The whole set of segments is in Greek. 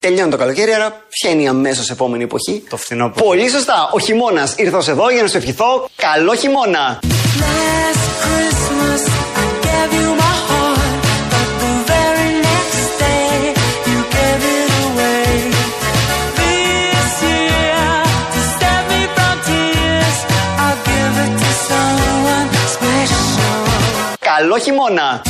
τελειώνει το καλοκαίρι, άρα ποια είναι η επόμενη εποχή, το φθηνό. Πολύ σωστά! Ο χειμώνας ήρθε εδώ για να σου ευχηθώ. Καλό χειμώνα! Καλό χειμώνα!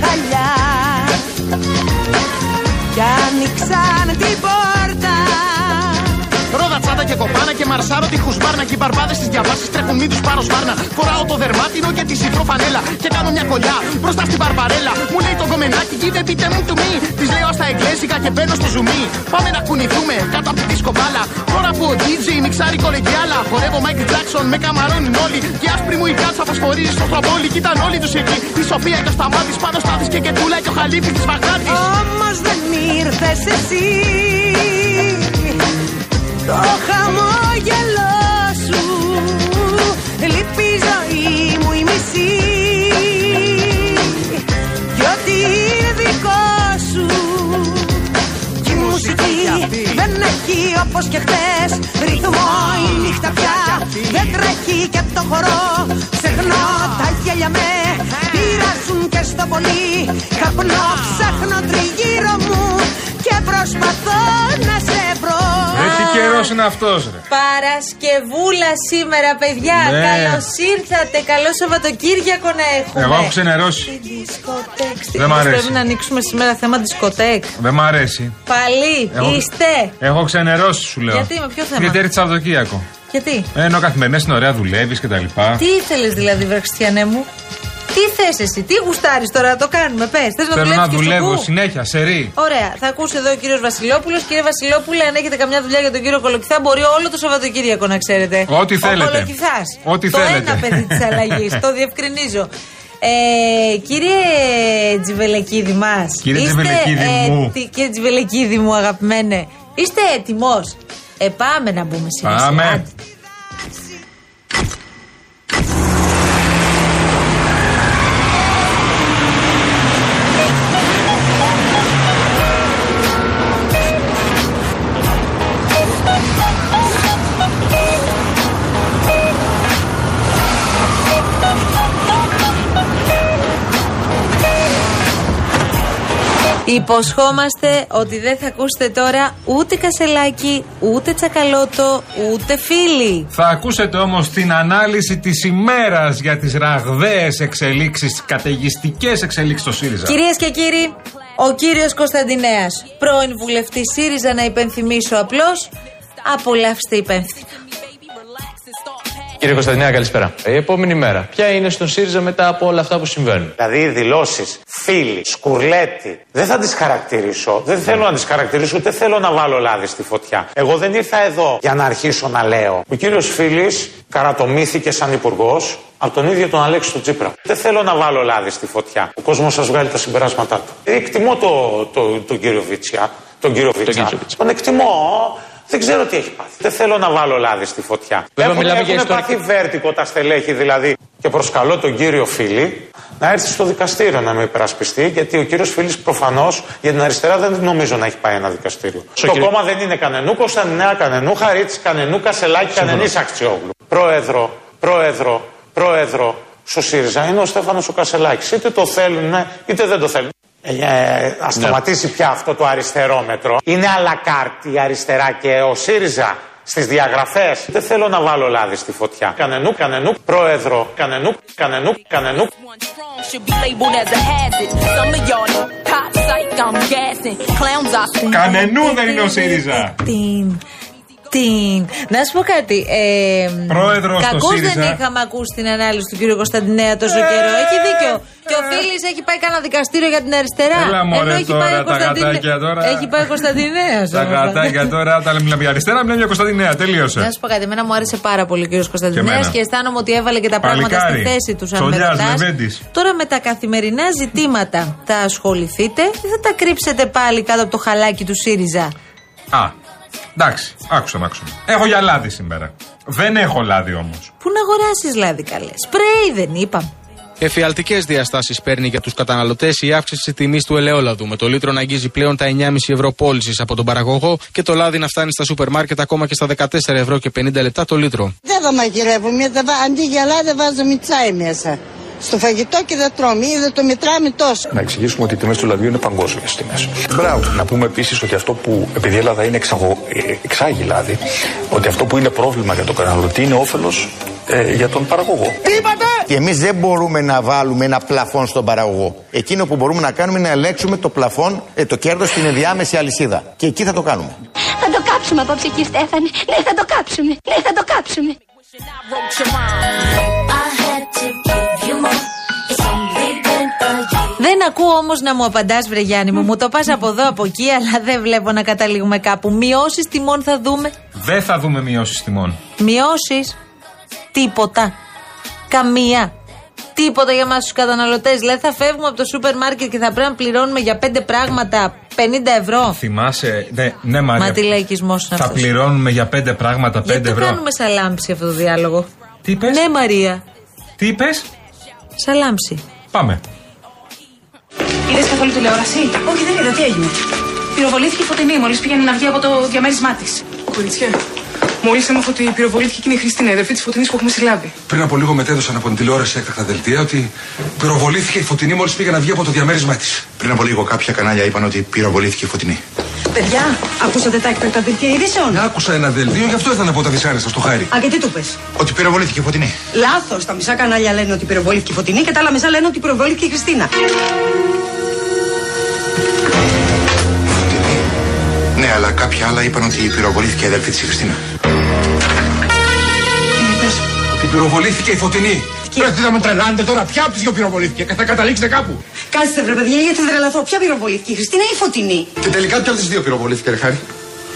Χαλιά. Κι άνοιξαν κοπάνα και μαρσάρω τη χουσμπάρνα. Και οι μπαρμπάδες της διαβάσεις τρέχουν μη τους πάρω σπάρνα. Φοράω το δερμάτινο και τη σιφρό φανέλα. Και κάνω μια κολλιά μπροστά στην μπαρμπαρέλα. Μου λέει το κομμενάκι, give it μου to me. Της λέω στα εγγλέζικα και μπαίνω στο ζουμί. Πάμε να κουνηθούμε κάτω από τη δισκοβάλα. Τώρα που ο DJ μιξάρει κολεγιάλα. Χορεύω Michael Jackson με καμαρώνουν όλοι. Και άσπρη μου η κάτσα φωσφορίζει στο στραβόλι. Κι ήταν όλοι τους εκεί. Η Σοφία και ο Σταμάτης πάνω στάθη και κετούλα και ο χαλίφι της Βαγδάτη. Όμως δεν ήρθες εσύ Το χαμόγελό σου. Λείπει η ζωή μου η μισή. Κι ό,τι είναι δικό σου. Κι η μουσική δεν έχει όπως και χτες Ρυθμό. Η νύχτα πια Δεν τρέχει και το χορό. Ξεχνώ τα γέλια με. Πειράζουν και στο πολύ. Καπνό ψάχνω τριγύρω μου. Και προσπαθώ να σε βρω Ρε τι καιρός είναι αυτός, ρε. Παρασκευούλα σήμερα, παιδιά. Ναι. Καλώς ήρθατε. Καλό Σαββατοκύριακο να έχουμε. Εγώ έχω ξενερώσει. Στη δισκοτέκ. Στη- Δεν μ' αρέσει. Πρέπει να ανοίξουμε σήμερα θέμα δισκοτέκ. Δεν μ' αρέσει. Πάλι, Έχω- είστε. Έχω ξενερώσει, σου λέω. Γιατί, με ποιο θέμα; Γιατί έρθει Σαββατοκύριακο. Γιατί; Ε, Ενώ καθημερινές είναι ωραία, δουλεύεις κτλ. Τι ήθελες δηλαδή, βρε Χριστιανέ μου; Τι θες εσύ, τι γουστάρεις τώρα να το κάνουμε, πες. Θες να Θέλω δουλεύει να και δουλεύω σουκού; συνέχεια, σε ρί. Ωραία, θα ακούσει εδώ ο κύριος Βασιλόπουλος. Κύριε Βασιλόπουλε, αν έχετε καμιά δουλειά για τον κύριο Κολοκυθά, μπορεί όλο το Σαββατοκύριακο να ξέρετε. Ό,τι Ο θέλετε. Κολοκυθάς. Ό,τι το θέλετε. ένα παιδί της αλλαγής. το διευκρινίζω. Ε, κύριε Τζιβελεκίδη μας. Κύριε Τζιβελεκίδη μου. κύριε Τζιβελεκίδη μου, αγαπημένε. Είστε έτοιμος; Ε, πάμε να μπούμε σιγά σιγά. Πάμε. Άντε. Υποσχόμαστε ότι δεν θα ακούσετε τώρα ούτε κασελάκι, ούτε τσακαλώτο, ούτε φίλοι. Θα ακούσετε όμως την ανάλυση της ημέρας για τις ραγδαίες εξελίξεις, καταιγιστικές εξελίξεις στο ΣΥΡΙΖΑ. Κυρίες και κύριοι, ο κύριος Κωνσταντινέας, πρώην βουλευτής ΣΥΡΙΖΑ, να υπενθυμίσω απλώς. Απολαύστε υπεύθυνα. Κύριε Κωνσταντινέα, καλησπέρα. Η επόμενη μέρα. Ποια είναι στον ΣΥΡΙΖΑ μετά από όλα αυτά που συμβαίνουν; Δηλαδή οι δηλώσεις φίλοι, σκουρλέτη, δεν θα τις χαρακτηρίσω. Δεν θέλω να τις χαρακτηρίσω, ούτε θέλω να βάλω λάδι στη φωτιά. Εγώ δεν ήρθα εδώ για να αρχίσω να λέω. Ο κύριος Φίλης καρατομήθηκε σαν υπουργός από τον ίδιο τον Αλέξη του Τσίπρα. Δεν θέλω να βάλω λάδι στη φωτιά. Ο κόσμος σας βγάλει τα συμπεράσματά του. Εκτιμώ το, το, τον κύριο Βίτσια. Τον κύριο Βίτσα. κύριο Βίτσα. Τον εκτιμώ. Δεν ξέρω τι έχει πάθει. Δεν θέλω να βάλω λάδι στη φωτιά. Βέβαια, Έχουν, μιλάμε για έχουν ιστορική- πάθει βέρτικο τα στελέχη δηλαδή. Και προσκαλώ τον κύριο Φίλη να έρθει στο δικαστήριο να με υπερασπιστεί, γιατί ο κύριος Φίλης προφανώς για την αριστερά δεν νομίζω να έχει πάει ένα δικαστήριο. το κύριε- κόμμα δεν είναι κανενού Κωνσταντινέα, κανενού Χαρίτση, κανενού Κασελάκη, κανενής Αξιόγλου. Πρόεδρο, πρόεδρο, πρόεδρο στο ΣΥΡΙΖΑ είναι ο Στέφανος ο Κασελάκης. Είτε το θέλουν, είτε δεν το θέλουν. Ε, ε, ας σταματήσει πια αυτό το αριστερόμετρο. Είναι αλακάρτη η αριστερά και ο ΣΥΡΙΖΑ Στις διαγραφές δεν θέλω να βάλω λάδι στη φωτιά. Κανενού, κανενού, πρόεδρο. Κανενού, κανενού, κανενού. Should be labeled as a hazard. Some of y'all know cop psych, I'm gassing. Clowns are Κανενού δεν είναι ο ΣΥΡΙΖΑ. Την. Την. Να σου πω κάτι. Ε, Πρόεδρος στο κακώς ΣΥΡΙΖΑ. δεν είχαμε ακούσει την ανάλυση του κύριου Κωνσταντινέα τόσο καιρό. Έχει δίκιο. Και ο Φίλης έχει πάει κανένα δικαστήριο για την αριστερά. Έλα, μωρέ, Ενώ έχει τώρα, πάει ο τα Κωνσταντινέ- γατάκια τώρα. Έχει πάει ο Κωνσταντινέας. Τα γατάκια τώρα, όταν μιλάμε για αριστερά, μιλάμε για Κωνσταντινέα. Τελείωσε. Να σου πω κάτι, εμένα μου άρεσε πάρα πολύ ο κύριος Κωνσταντινέας εμένα. και αισθάνομαι ότι έβαλε και τα πράγματα στη Παλικάρι. θέση του σαν Τσολιάς, μελετάς. Λεβέντης. Τώρα με τα καθημερινά ζητήματα θα ασχοληθείτε ή θα τα κρύψετε πάλι κάτω από το χαλάκι του ΣΥΡΙΖΑ; Α, εντάξει, άκουσα, άκουσα. Έχω για λάδι σήμερα. Δεν έχω λάδι όμως. Πού να αγοράσεις λάδι καλέ; Σπρέι δεν είπα. Εφιαλτικές διαστάσεις παίρνει για τους καταναλωτές η αύξηση τη τιμής του ελαιόλαδου, με το λίτρο να αγγίζει πλέον τα 9,5 ευρώ πώλησης από τον παραγωγό και το λάδι να φτάνει στα σούπερ μάρκετ ακόμα και στα 14 ευρώ και 50 λεπτά το λίτρο. Δεν το μαγειρεύουμε, δεν βα- αντί για λάδι βάζουμε τσάι μέσα. Στο φαγητό και δεν τρώμε ή δεν το μετράμε τόσο. Να εξηγήσουμε ότι οι τιμές του λαδιού είναι παγκόσμιες τιμές. Μπράβο. Να πούμε επίσης ότι αυτό που, επειδή η Ελλάδα είναι εξαγω, ε, εξάγει λάδι, ότι αυτό που είναι πρόβλημα για τον καταναλωτή είναι όφελος ε, για τον παραγωγό. Και εμείς δεν μπορούμε να βάλουμε ένα πλαφόν στον παραγωγό. Εκείνο που μπορούμε να κάνουμε είναι να ελέγξουμε το πλαφόν, ε, το κέρδος στην ενδιάμεση αλυσίδα. Και εκεί θα το κάνουμε. Θα το κάψουμε απόψε κύριε Στέφανε. Ναι, θα το κάψουμε. Ναι, θα το κάψουμε. Ακούω όμως να μου απαντάς, Βρε Γιάννη μου. Μου το πας από εδώ, από εκεί, αλλά δεν βλέπω να καταλήγουμε κάπου. Μειώσεις τιμών θα δούμε. Δεν θα δούμε μειώσεις τιμών. Μειώσεις; Τίποτα. Καμία. Τίποτα για εμάς τους καταναλωτές. Δηλαδή θα φεύγουμε από το σούπερ μάρκετ και θα πρέπει να πληρώνουμε για πέντε πράγματα 50 ευρώ. Θυμάσαι. Ναι, ναι Μαρία. Μα τι λαϊκισμός είναι Θα αυτός. πληρώνουμε για πέντε πράγματα Γιατί πέντε το ευρώ. κάνουμε σαν λάμψη αυτό το διάλογο; Τι είπες; Ναι, Μαρία. Τι είπε, Σαν λάμψη. Πάμε. Είδε καθόλου τηλεόραση. Όχι, δεν είδα. Τι έγινε. Πυροβολήθηκε η φωτεινή μόλις πήγαινε να βγει από το διαμέρισμά της. Κοριτσιά. Μόλις έμαθα ότι πυροβολήθηκε και είναι η Χριστίνα, η αδερφή της φωτεινής που έχουμε συλλάβει. Πριν από λίγο μετέδωσαν από την τηλεόραση έκτακτα δελτία ότι πυροβολήθηκε η φωτεινή μόλις πήγε να βγει από το διαμέρισμά της. Πριν από λίγο κάποια κανάλια είπαν ότι πυροβολήθηκε η φωτεινή. Παιδιά, ακούσατε τα έκτακτα δελτία ειδήσεων; Άκουσα ένα δελτίο, γι' αυτό ήρθα να πω τα δυσάρεστα στο χάρι. Α, και τι του πες; Ότι πυροβολήθηκε η φωτεινή. Λάθος. Τα μισά κανάλια λένε ότι πυροβολήθηκε η φωτεινή και τα άλλα μισά λένε ότι πυροβολήθηκε η Χριστίνα. Ναι, αλλά κάποια άλλα είπαν ότι πυροβολήθηκε η αδελφή της η Χριστίνα. Ότι πυροβολήθηκε η φωτεινή. Πρέπει να με τρελάνετε τώρα. Ποια από τις δύο πυροβολήθηκε και θα καταλήξετε κάπου. Κάτσε βρε παιδιά, γιατί θα τρελαθώ. Ποια πυροβολήθηκε, η Χριστίνα ή η φωτεινή; Και τελικά ποια από τις δύο πυροβολήθηκε, ρε Χάρη;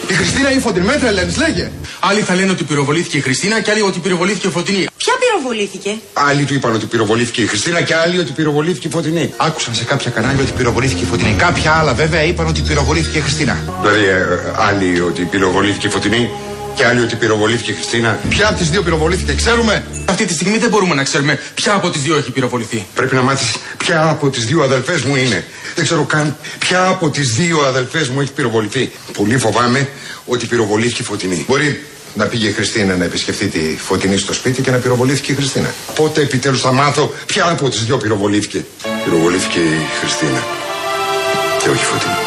Η Χριστίνα ή η φωτεινή. Με τρελαίνεις, λέγε. Άλλοι θα λένε ότι πυροβολήθηκε η Χριστίνα και άλλοι ότι πυροβολήθηκε η Φωτεινή. Ποια πυροβολήθηκε; Άλλοι του είπαν ότι πυροβολήθηκε η Χριστίνα και άλλοι ότι πυροβολήθηκε η φωτεινή. Άκουσαν σε κάποια κανάλια ότι πυροβολήθηκε η φωτεινή. Κάποια άλλα βέβαια είπαν ότι πυροβολήθηκε η Χριστίνα. Δηλαδή, ε, άλλοι ότι πυροβολήθηκε η φωτεινή και άλλοι ότι πυροβολήθηκε η Χριστίνα. Ποια από τις δύο πυροβολήθηκε, ξέρουμε; Αυτή τη στιγμή δεν μπορούμε να ξέρουμε ποια από τις δύο έχει πυροβοληθεί. Πρέπει να μάθεις ποια από τις δύο αδελφές μου είναι. Δεν ξέρω καν ποια από τις δύο αδελφές μου έχει πυροβοληθεί. Πολύ φοβάμαι ότι πυροβολήθηκε η φωτεινή. Μπορεί να πήγε η Χριστίνα να επισκεφτεί τη φωτεινή στο σπίτι και να πυροβολήθηκε η Χριστίνα. Πότε επιτέλους θα μάθω ποια από τις δύο πυροβολήθηκε. Πυροβολήθηκε η Χριστίνα. Και όχι η φωτεινή.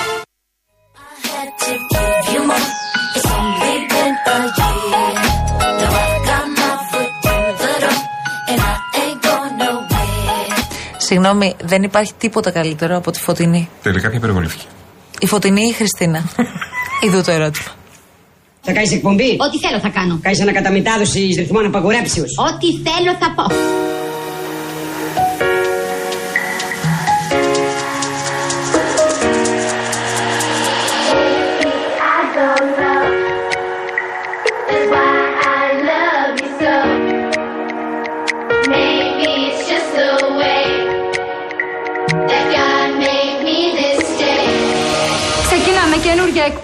Συγγνώμη, δεν υπάρχει τίποτα καλύτερο από τη φωτεινή. Τελικά ποια πυροβολήθηκε. Η φωτεινή ή η Χριστίνα; Ιδού το ερώτημα. Θα κάνεις εκπομπή; Ό,τι θέλω θα κάνω. Κάνεις ανακαταμετάδοση ρυθμών απαγορέψεως. Ό,τι θέλω θα πω.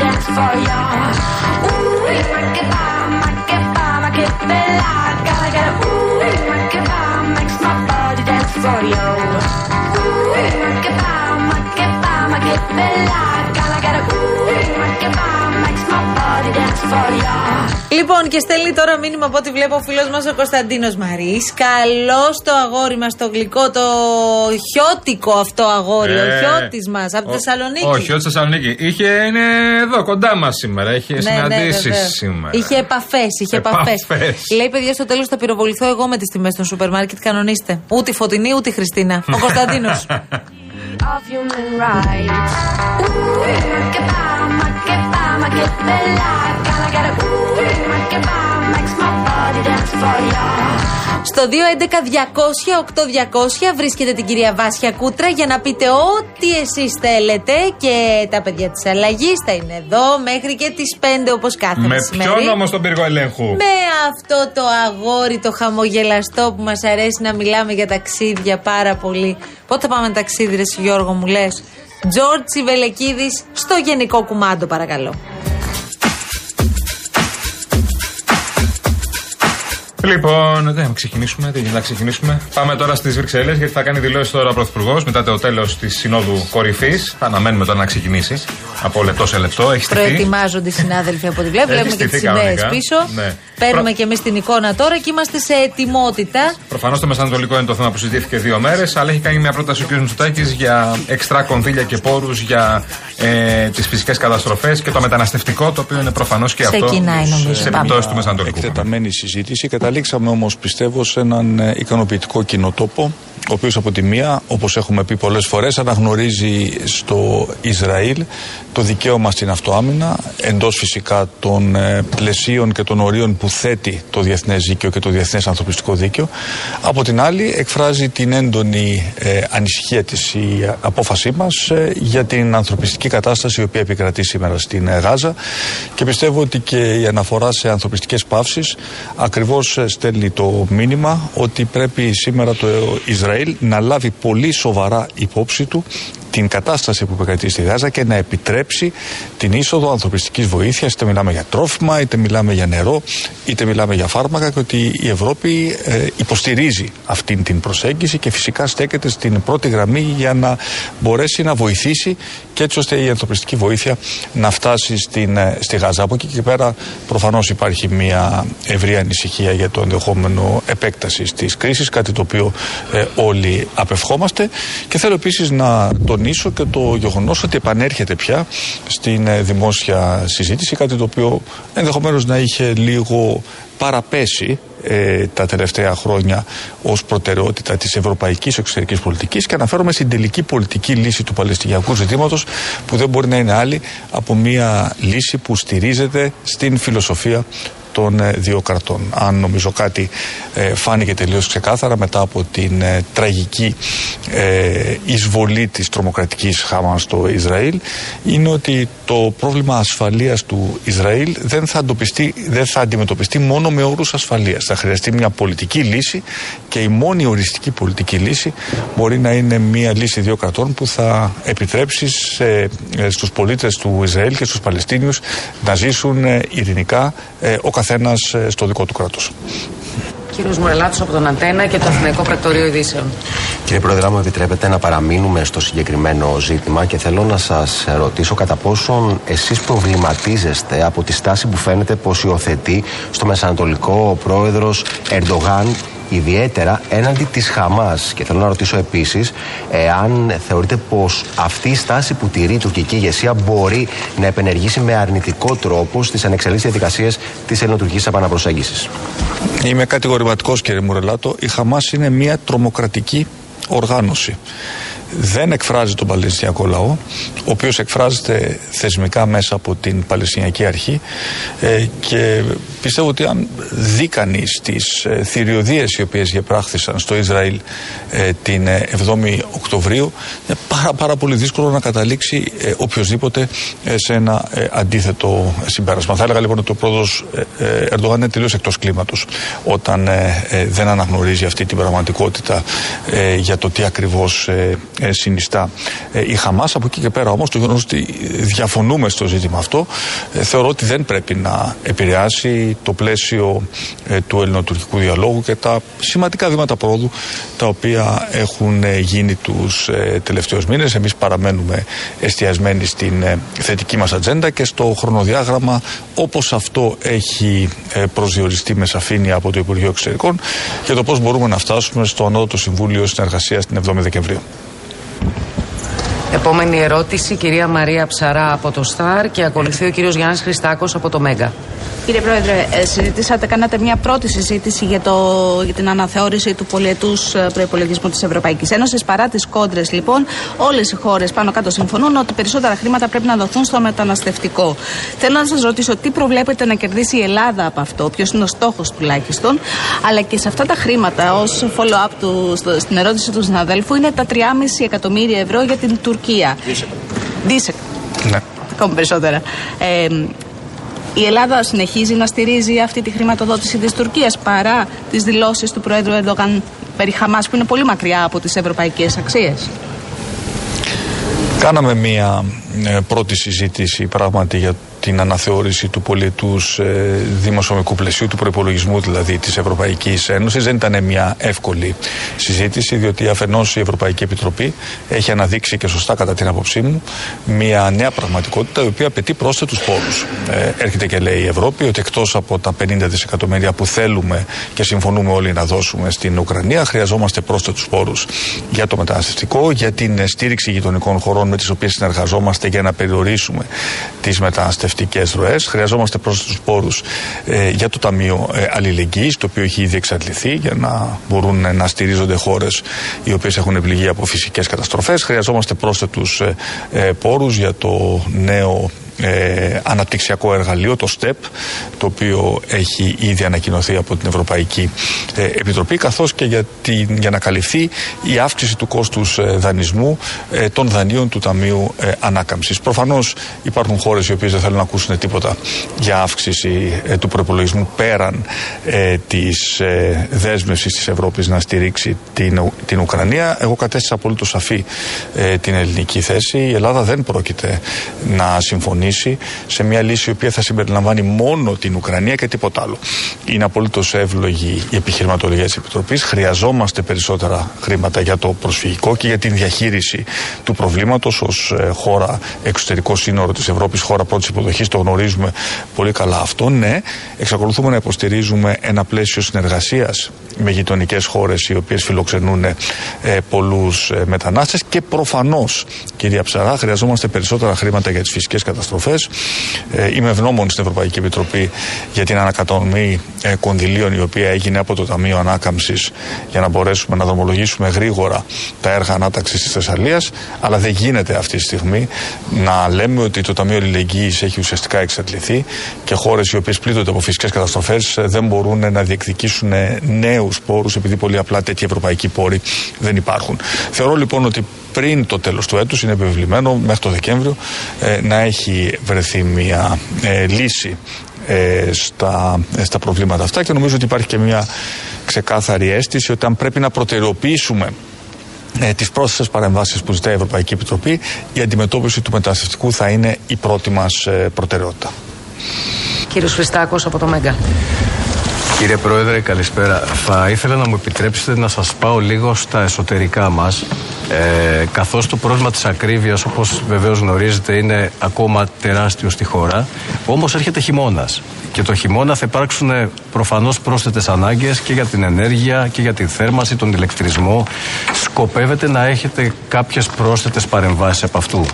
dance for ya. Ooh, make it bomb, make it bomb, make it bella. Gotta get a ooh, make it bomb, makes my body dance for you. Ooh, make it bomb, make it bomb, make it bella. Λοιπόν, και στέλνει τώρα μήνυμα από ό,τι βλέπω ο φίλος μας ο Κωνσταντίνος Μαρή. Καλό το αγόρι μας, το γλυκό, το χιώτικο αυτό αγόρι, ο Ε, χιώτης μας από τη ο- Θεσσαλονίκη. Όχι, όχι Θεσσαλονίκη. Είχε, είναι εδώ κοντά μας σήμερα. Είχε Ναι, συναντήσεις ναι, βεβαίως. σήμερα. Είχε επαφές, είχε επαφές. Επαφές. Λέει, παιδιά, στο τέλος θα πυροβοληθώ εγώ με τις τιμές των σούπερ μάρκετ. Κανονίστε. Ούτε η φωτεινή, ούτε η Χριστίνα. Ο Κωνσταντίνος. of human rights. Ooh, maqueta, maqueta, maqueta, like, gotta get a ooh, maqueta, makes my body dance for ya. Στο 211-200-8200 βρίσκεται την κυρία Βάσια Κούτρα για να πείτε ό,τι εσείς θέλετε και τα παιδιά της αλλαγής θα είναι εδώ μέχρι και τις 5 όπως κάθε Με μεσημέρι. ποιον όμως τον πύργο ελέγχου; Με αυτό το αγόρι, το χαμογελαστό που μας αρέσει να μιλάμε για ταξίδια πάρα πολύ. Πότε θα πάμε ταξίδι, ρε εσύ, Γιώργο, μου λες; Τζόρτζι Βελεκίδης στο Γενικό Κουμάντο, παρακαλώ. Λοιπόν, δεν ξεκινήσουμε, δεν γίνεται να ξεκινήσουμε. Πάμε τώρα στις Βρυξέλλες γιατί θα κάνει δηλώσεις τώρα ο Πρωθυπουργός μετά το τέλος της Συνόδου Κορυφής. Θα αναμένουμε τώρα να ξεκινήσεις από λεπτό σε λεπτό. Έχεις στηθεί. Προετοιμάζονται οι συνάδελφοι από ό,τι βλέπω. Έχεις Βλέπουμε και τις στηθεί ιδέε κανονικά. πίσω. Ναι. Παίρνουμε Προ- και εμείς την εικόνα τώρα και είμαστε σε ετοιμότητα. Προφανώς το Μεσανατολικό είναι το θέμα που συζητήθηκε δύο μέρες, αλλά έχει κάνει μια πρόταση ο κ. Μητσοτάκης για εξτρά κονδύλια και πόρους για ε, τις φυσικές καταστροφές και το μεταναστευτικό, το οποίο είναι προφανώς και αυτό Ξεκινάει, νομίζω. σε Πάμε. επιπτώσεις του Μεσανατολικού. Εκτεταμένη συζήτηση. Καταλήξαμε όμως, πιστεύω, σε έναν ε, ικανοποιητικό κοινοτόπο, ο οποίος από τη μία, όπως έχουμε πει πολλές φορές, αναγνωρίζει στο Ισραήλ το δικαίωμα στην αυτοάμυνα, εντός φυσικά των ε, πλαισίων και των ορίων που θέτει το διεθνές δίκαιο και το διεθνές ανθρωπιστικό δίκαιο. Από την άλλη, εκφράζει την έντονη ε, ανησυχία τη η απόφασή μας για την ανθρωπιστική κατάσταση η οποία επικρατεί σήμερα στην ε, Γάζα και πιστεύω ότι και η αναφορά σε ανθρωπιστικές παύσεις ακριβώς ε, στέλνει το μήνυμα ότι πρέπει σήμερα το Ισραήλ να λάβει πολύ σοβαρά υπόψη του την κατάσταση που επικρατεί στη Γάζα και να επιτρέψει την είσοδο ανθρωπιστικής βοήθειας είτε μιλάμε για τρόφιμα, είτε μιλάμε για νερό, είτε μιλάμε για φάρμακα και ότι η Ευρώπη ε, υποστηρίζει αυτή την προσέγγιση και φυσικά στέκεται στην πρώτη γραμμή για να μπορέσει να βοηθήσει και έτσι ώστε η ανθρωπιστική βοήθεια να φτάσει στην, ε, στη Γάζα. Από εκεί και πέρα προφανώς υπάρχει μια ευρία ανησυχία για το ενδεχόμενο επέκτασης της κρίσης, κάτι το οποίο ε, όλοι απευχόμαστε. Και θέλω επίσης να τονίσω και το γεγονός ότι επανέρχεται πια στην ε, δημόσια συζήτηση, κάτι το οποίο ενδεχομένως να είχε λίγο παραπέσει ε, τα τελευταία χρόνια ως προτεραιότητα της ευρωπαϊκής εξωτερικής πολιτικής. Και αναφέρομαι στην τελική πολιτική λύση του Παλαιστινιακού ζητήματος που δεν μπορεί να είναι άλλη από μια λύση που στηρίζεται στην φιλοσοφία των ε, δύο κρατών. Αν νομίζω κάτι ε, φάνηκε τελείως ξεκάθαρα μετά από την ε, τραγική ε, εισβολή της τρομοκρατικής Χάμα στο Ισραήλ είναι ότι το πρόβλημα ασφαλείας του Ισραήλ δεν θα, αντοπιστεί, δεν θα αντιμετωπιστεί μόνο με όρους ασφαλείας. Θα χρειαστεί μια πολιτική λύση και η μόνη οριστική πολιτική λύση μπορεί να είναι μια λύση δύο κρατών που θα επιτρέψει σε, ε, στους πολίτες του Ισραήλ και στους Παλαιστίνιους να ζήσουν ε, ειρηνικά ε, ο καθένας ε, στο δικό του κράτος. Κύριος Μουρελάτος από τον Αντένα και το Αθηναϊκό Πρακτορείο Ειδήσεων. Κύριε Πρόεδρε, αν μου επιτρέπετε να παραμείνουμε στο συγκεκριμένο ζήτημα και θέλω να σας ρωτήσω κατά πόσον εσείς προβληματίζεστε από τη στάση που φαίνεται πως υιοθετεί στο Μεσανατολικό ο πρόεδρος Ερντογάν ιδιαίτερα έναντι της Χαμάς και θέλω να ρωτήσω επίσης εάν θεωρείτε πως αυτή η στάση που τηρεί η τουρκική ηγεσία μπορεί να επενεργήσει με αρνητικό τρόπο στις ανεξελίξεις διαδικασίες της ελληνοτουρκικής επαναπροσέγγισης. Είμαι κατηγορηματικός κύριε Μουρελάτο. Η Χαμάς είναι μια τρομοκρατική οργάνωση. Δεν εκφράζει τον Παλαιστινιακό λαό, ο οποίος εκφράζεται θεσμικά μέσα από την Παλαιστινιακή Αρχή ε, και πιστεύω ότι αν δει κανείς τις ε, θηριωδίες οι οποίες γεπράχθησαν στο Ισραήλ ε, την ε, 7η Οκτωβρίου είναι πάρα, πάρα πολύ δύσκολο να καταλήξει ε, οποιοδήποτε ε, σε ένα ε, αντίθετο συμπέρασμα. Θα έλεγα λοιπόν ότι ο πρόεδρος ε, ε, Ερντογάν είναι τελείως εκτός κλίματος όταν ε, ε, δεν αναγνωρίζει αυτή την πραγματικότητα ε, για το τι ακριβώς ε, ε, συνιστά ε, η Χαμάς. Από εκεί και πέρα όμως το γεγονός ότι διαφωνούμε στο ζήτημα αυτό ε, θεωρώ ότι δεν πρέπει να επηρεάσει χάρη το πλαίσιο ε, του ελληνοτουρκικού διαλόγου και τα σημαντικά βήματα πρόοδου τα οποία έχουν ε, γίνει τους ε, τελευταίους μήνες. Εμείς παραμένουμε εστιασμένοι στην ε, θετική μας ατζέντα και στο χρονοδιάγραμμα όπως αυτό έχει ε, προσδιοριστεί με σαφήνεια από το Υπουργείο Εξωτερικών και το πώς μπορούμε να φτάσουμε στο Ανώτατο Συμβούλιο Συνεργασίας την 7η Δεκεμβρίου. Επόμενη ερώτηση, κυρία Μαρία Ψαρά από το ΣΤΑΡ και ακολουθεί ο κύριος Γιάννης Χριστάκος από το ΜΕΓΑ. Κύριε Πρόεδρε, ε, συζητήσατε, κάνατε μια πρώτη συζήτηση για, το, για την αναθεώρηση του πολιετούς προπολογισμού της Ευρωπαϊκής Ένωσης. Παρά τις κόντρες, λοιπόν, όλες οι χώρες πάνω κάτω συμφωνούν ότι περισσότερα χρήματα πρέπει να δοθούν στο μεταναστευτικό. Θέλω να σας ρωτήσω τι προβλέπετε να κερδίσει η Ελλάδα από αυτό, ποιος είναι ο στόχος τουλάχιστον, αλλά και σε αυτά τα χρήματα, ως follow-up του, στο- στην ερώτηση του συναδέλφου, είναι τα 3,5 εκατομμύρια ευρώ για την Τουρκία. Δίσεκ. Ναι. Ακόμα περισσότερα. Ε, η Ελλάδα συνεχίζει να στηρίζει αυτή τη χρηματοδότηση της Τουρκίας παρά τις δηλώσεις του Πρόεδρου Ερντογάν περί Χαμάς που είναι πολύ μακριά από τις ευρωπαϊκές αξίες. Κάναμε μία ε, πρώτη συζήτηση πράγματι για την αναθεώρηση του πολιτούς ε, δημοσιονομικού πλαισίου, του προπολογισμού δηλαδή της Ευρωπαϊκής Ένωσης. Δεν ήταν μια εύκολη συζήτηση, διότι αφενός η Ευρωπαϊκή Επιτροπή έχει αναδείξει και σωστά κατά την άποψή μου μια νέα πραγματικότητα η οποία απαιτεί πρόσθετους πόρους. Ε, έρχεται και λέει η Ευρώπη ότι εκτός από τα 50 δισεκατομμύρια που θέλουμε και συμφωνούμε όλοι να δώσουμε στην Ουκρανία, χρειαζόμαστε πρόσθετους πόρους για το μεταναστευτικό, για την ε, στήριξη γειτονικών χωρών με τις οποίες συνεργαζόμαστε για να περιορίσουμε τις μεταναστευτικές ροές. Χρειαζόμαστε πρόσθετους πόρους ε, για το Ταμείο ε, Αλληλεγγύης, το οποίο έχει ήδη εξαντληθεί για να μπορούν ε, να στηρίζονται χώρες οι οποίες έχουν πληγεί από φυσικές καταστροφές. Χρειαζόμαστε πρόσθετους ε, ε, πόρους για το νέο ε, αναπτυξιακό εργαλείο, το STEP, το οποίο έχει ήδη ανακοινωθεί από την Ευρωπαϊκή ε, Επιτροπή, καθώς και για, την, για να καλυφθεί η αύξηση του κόστους ε, δανεισμού ε, των δανείων του Ταμείου ε, Ανάκαμψης. Προφανώς υπάρχουν χώρες οι οποίες δεν θέλουν να ακούσουν τίποτα για αύξηση ε, του προπολογισμού πέραν ε, της ε, δέσμευσης της Ευρώπης να στηρίξει την, Ου- την Ουκρανία. Εγώ κατέστησα απολύτως σαφή ε, την ελληνική θέση. Η Ελλάδα δεν πρόκειται να συμφωνήσει σε μια λύση η οποία θα συμπεριλαμβάνει μόνο την Ουκρανία και τίποτα άλλο. Είναι απολύτως εύλογη η επιχειρηματολογία της Επιτροπής. Χρειαζόμαστε περισσότερα χρήματα για το προσφυγικό και για την διαχείριση του προβλήματος ως χώρα εξωτερικό σύνορο της Ευρώπης, χώρα πρώτης υποδοχής. Το γνωρίζουμε πολύ καλά αυτό. Ναι, εξακολουθούμε να υποστηρίζουμε ένα πλαίσιο συνεργασίας με γειτονικές χώρες οι οποίες φιλοξενούν ε, πολλούς ε, μετανάστες και προφανώς, κυρία Ψαρά, χρειαζόμαστε περισσότερα χρήματα για τις φυσικές καταστροφές. Ε, είμαι ευγνώμων στην Ευρωπαϊκή Επιτροπή για την ανακατανομή ε, κονδυλίων η οποία έγινε από το Ταμείο Ανάκαμψης για να μπορέσουμε να δρομολογήσουμε γρήγορα τα έργα ανάταξης της Θεσσαλίας. Αλλά δεν γίνεται αυτή τη στιγμή να λέμε ότι το Ταμείο Αλληλεγγύης έχει ουσιαστικά εξαντληθεί και χώρες οι οποίες πλήττονται από φυσικές καταστροφές δεν μπορούν να διεκδικήσουν νέους πόρους επειδή πολύ απλά τέτοιοι ευρωπαϊκοί πόροι δεν υπάρχουν. Θεωρώ λοιπόν ότι πριν το τέλος του έτους είναι επιβεβλημένο μέχρι το Δεκέμβριο ε, να έχει βρεθεί μια ε, λύση ε, στα, ε, στα προβλήματα αυτά και νομίζω ότι υπάρχει και μια ξεκάθαρη αίσθηση ότι αν πρέπει να προτεραιοποιήσουμε ε, τις πρόσθετες παρεμβάσεις που ζητάει η Ευρωπαϊκή Επιτροπή η αντιμετώπιση του μεταναστευτικού θα είναι η πρώτη μας ε, προτεραιότητα. Κύριος Χριστάκος από το ΜΕΓΑ. Κύριε Πρόεδρε, καλησπέρα. Θα ήθελα να μου επιτρέψετε να σας πάω λίγο στα εσωτερικά μας, ε, καθώς το πρόβλημα της ακρίβειας, όπως βεβαίως γνωρίζετε, είναι ακόμα τεράστιο στη χώρα. Όμως έρχεται χειμώνας και το χειμώνα θα υπάρξουν ε, προφανώς πρόσθετες ανάγκες και για την ενέργεια και για την θέρμανση, τον ηλεκτρισμό. Σκοπεύετε να έχετε κάποιες πρόσθετες παρεμβάσεις από αυτού;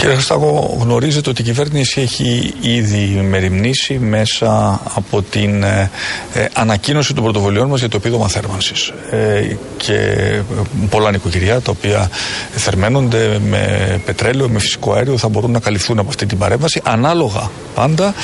Κύριε Χριστάκο, γνωρίζετε ότι η κυβέρνηση έχει ήδη μεριμνήσει μέσα από την ε, ε, ανακοίνωση των πρωτοβολιών μας για το επίδομα θέρμανσης. Ε, και ε, πολλά νοικοκυριά τα οποία θερμαίνονται με πετρέλαιο, με φυσικό αέριο θα μπορούν να καλυφθούν από αυτή την παρέμβαση ανάλογα πάντα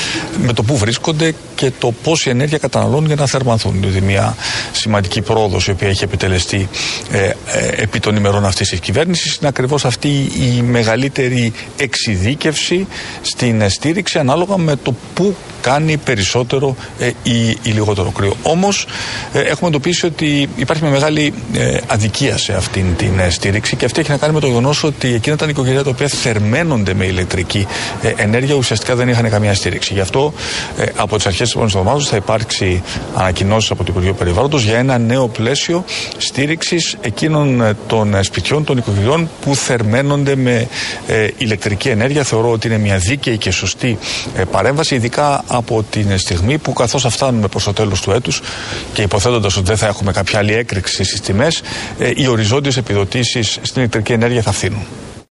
με το που βρίσκονται και το πόση ενέργεια καταναλώνουν για να θερμανθούν. Δηλαδή μια σημαντική πρόοδος η οποία έχει επιτελεστεί ε, ε, επί των ημερών αυτής της κυβέρνησης είναι ακριβώς αυτή η μεγαλύτερη εξειδίκευση στην ε, στήριξη ανάλογα με το που κάνει περισσότερο ε, ή, ή λιγότερο κρύο. Όμως ε, έχουμε εντοπίσει ότι υπάρχει μια μεγάλη ε, αδικία σε αυτήν την ε, στήριξη και αυτή έχει να κάνει με το γεγονός ότι εκείνα τα νοικοκυριά τα οποία θερμαίνονται με ηλεκτρική ε, ενέργεια ουσιαστικά δεν είχαν καμία στήριξη. Γι' αυτό ε, από τις αρχές της επόμενης εβδομάδας θα υπάρξει ανακοινώσεις από το Υπουργείο Περιβάλλοντος για ένα νέο πλαίσιο στήριξης εκείνων ε, των ε, σπιτιών, των νοικοκυριών που θερμαίνονται με ε, ηλεκτρική ενέργεια. Θεωρώ ότι είναι μια δίκαιη και σωστή ε, παρέμβαση, ειδικά από την στιγμή που καθώς θα φτάνουμε προς το τέλος του έτους και υποθέτοντας ότι δεν θα έχουμε κάποια άλλη έκρηξη στις τιμές, οι οριζόντιες επιδοτήσεις στην ηλεκτρική ενέργεια θα φθήνουν.